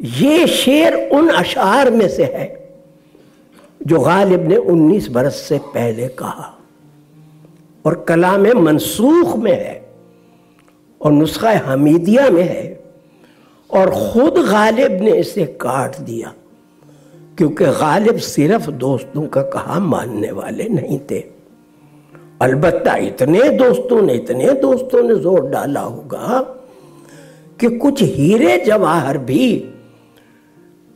ये शेर उन अशार में से है जो गालिब ने 19 बरस से पहले कहा। और कलाम मनसूख में है और नुस्खा हमीदिया में है और खुद गालिब ने इसे काट दिया, क्योंकि गालिब सिर्फ़ दोस्तों का कहा मानने वाले नहीं थे। अलबत्ता इतने दोस्तों ने, इतने दोस्तों ने ज़ोर डाला होगा कि कुछ हीरे जवाहर भी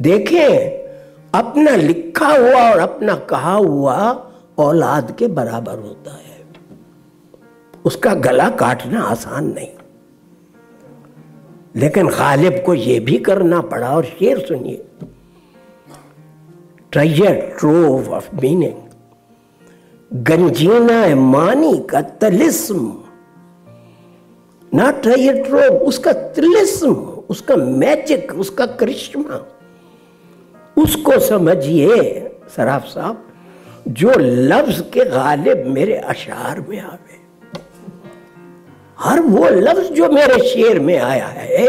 देखें, अपना लिखा हुआ और अपना कहा हुआ औलाद के बराबर होता है। उसका गला काटना आसान नहीं। लेकिन गालिब को यह भी करना पड़ा और शेर सुनिए। ट्रेजर ट्रोव ऑफ़ मीनिंग गंजीना मानी का तलिस्म। ना ट्रेजर ट्रोव उसका तिलिस्म, उसका मैजिक उसका करिश्मा। उसको समझिए, सराफ साहब, जो लफ्ज के गालिब मेरे अशार में आवे। हर वो लफ्ज जो मेरे शेर में आया है,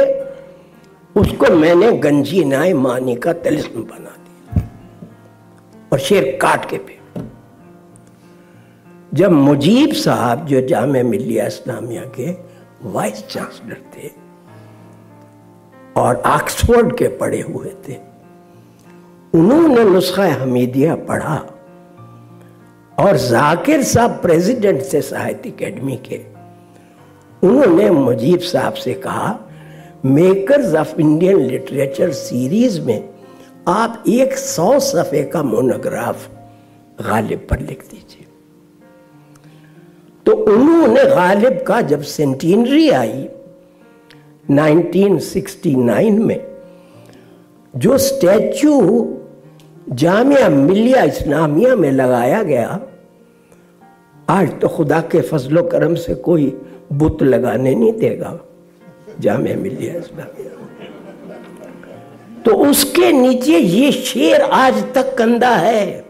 उसको मैंने गंजी नाय मानी का तलिस्म बना दिया। और शेर काट के पे जब मुजीब साहब जो जाम मिलिया इस्लामिया के वाइस चांसलर थे और ऑक्सफोर्ड के पढ़े हुए थे उन्होंने नुस्खा हमीदिया पढ़ा और जाकिर साहब प्रेसिडेंट से साहित्य अकेडमी के, उन्होंने मुजीब साहब से कहा, makers of Indian literature series में आप एक सौ सफ़े का मोनोग्राफ गालिब पर लिख दीजिए। तो उन्होंने गालिब का जब सेंटिनरी आई 1969 में, जो स्टैचू जामिया मिलिया इस्लामिया में लगाया गया। आज तो खुदा के फजलो करम से कोई बुत लगाने नहीं देगा। जामिया मिलिया इस्लामिया। तो उसके नीचे ये शेर आज तक कंधा है।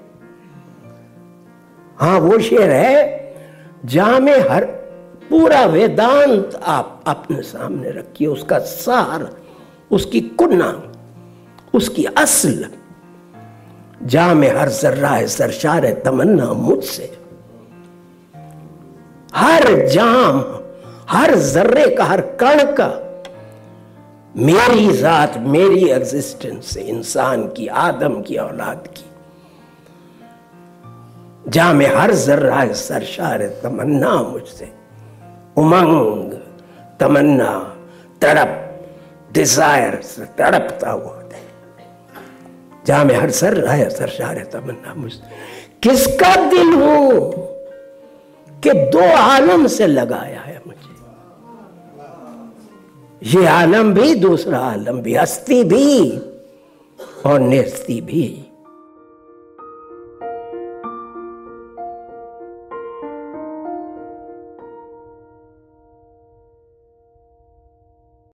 हाँ वो शेर है, जामे हर पूरा वेदांत आप अपने सामने रखिए। उसका सार, उसकी कुन्ना, उसकी असल जा में हर जर्रा है, सरशार है, तमन्ना मुझसे। हर जाम हर जर्रे का, हर कण का, मेरी जात, मेरी एग्जिस्टेंस से इंसान की, आदम की, औलाद की। जा में हर जर्रा है, सरशार है, तमन्ना मुझसे। उमंग, तमन्ना, तड़प डिज़ायर से तड़पता हुआ। जहाँ में हर सर है सर शार तमन्ना मुझ। किसका दिल हो कि दो आलम से लगाया है मुझे? ये आलम भी, दूसरा आलम भी हस्ती भी और नेस्ती भी।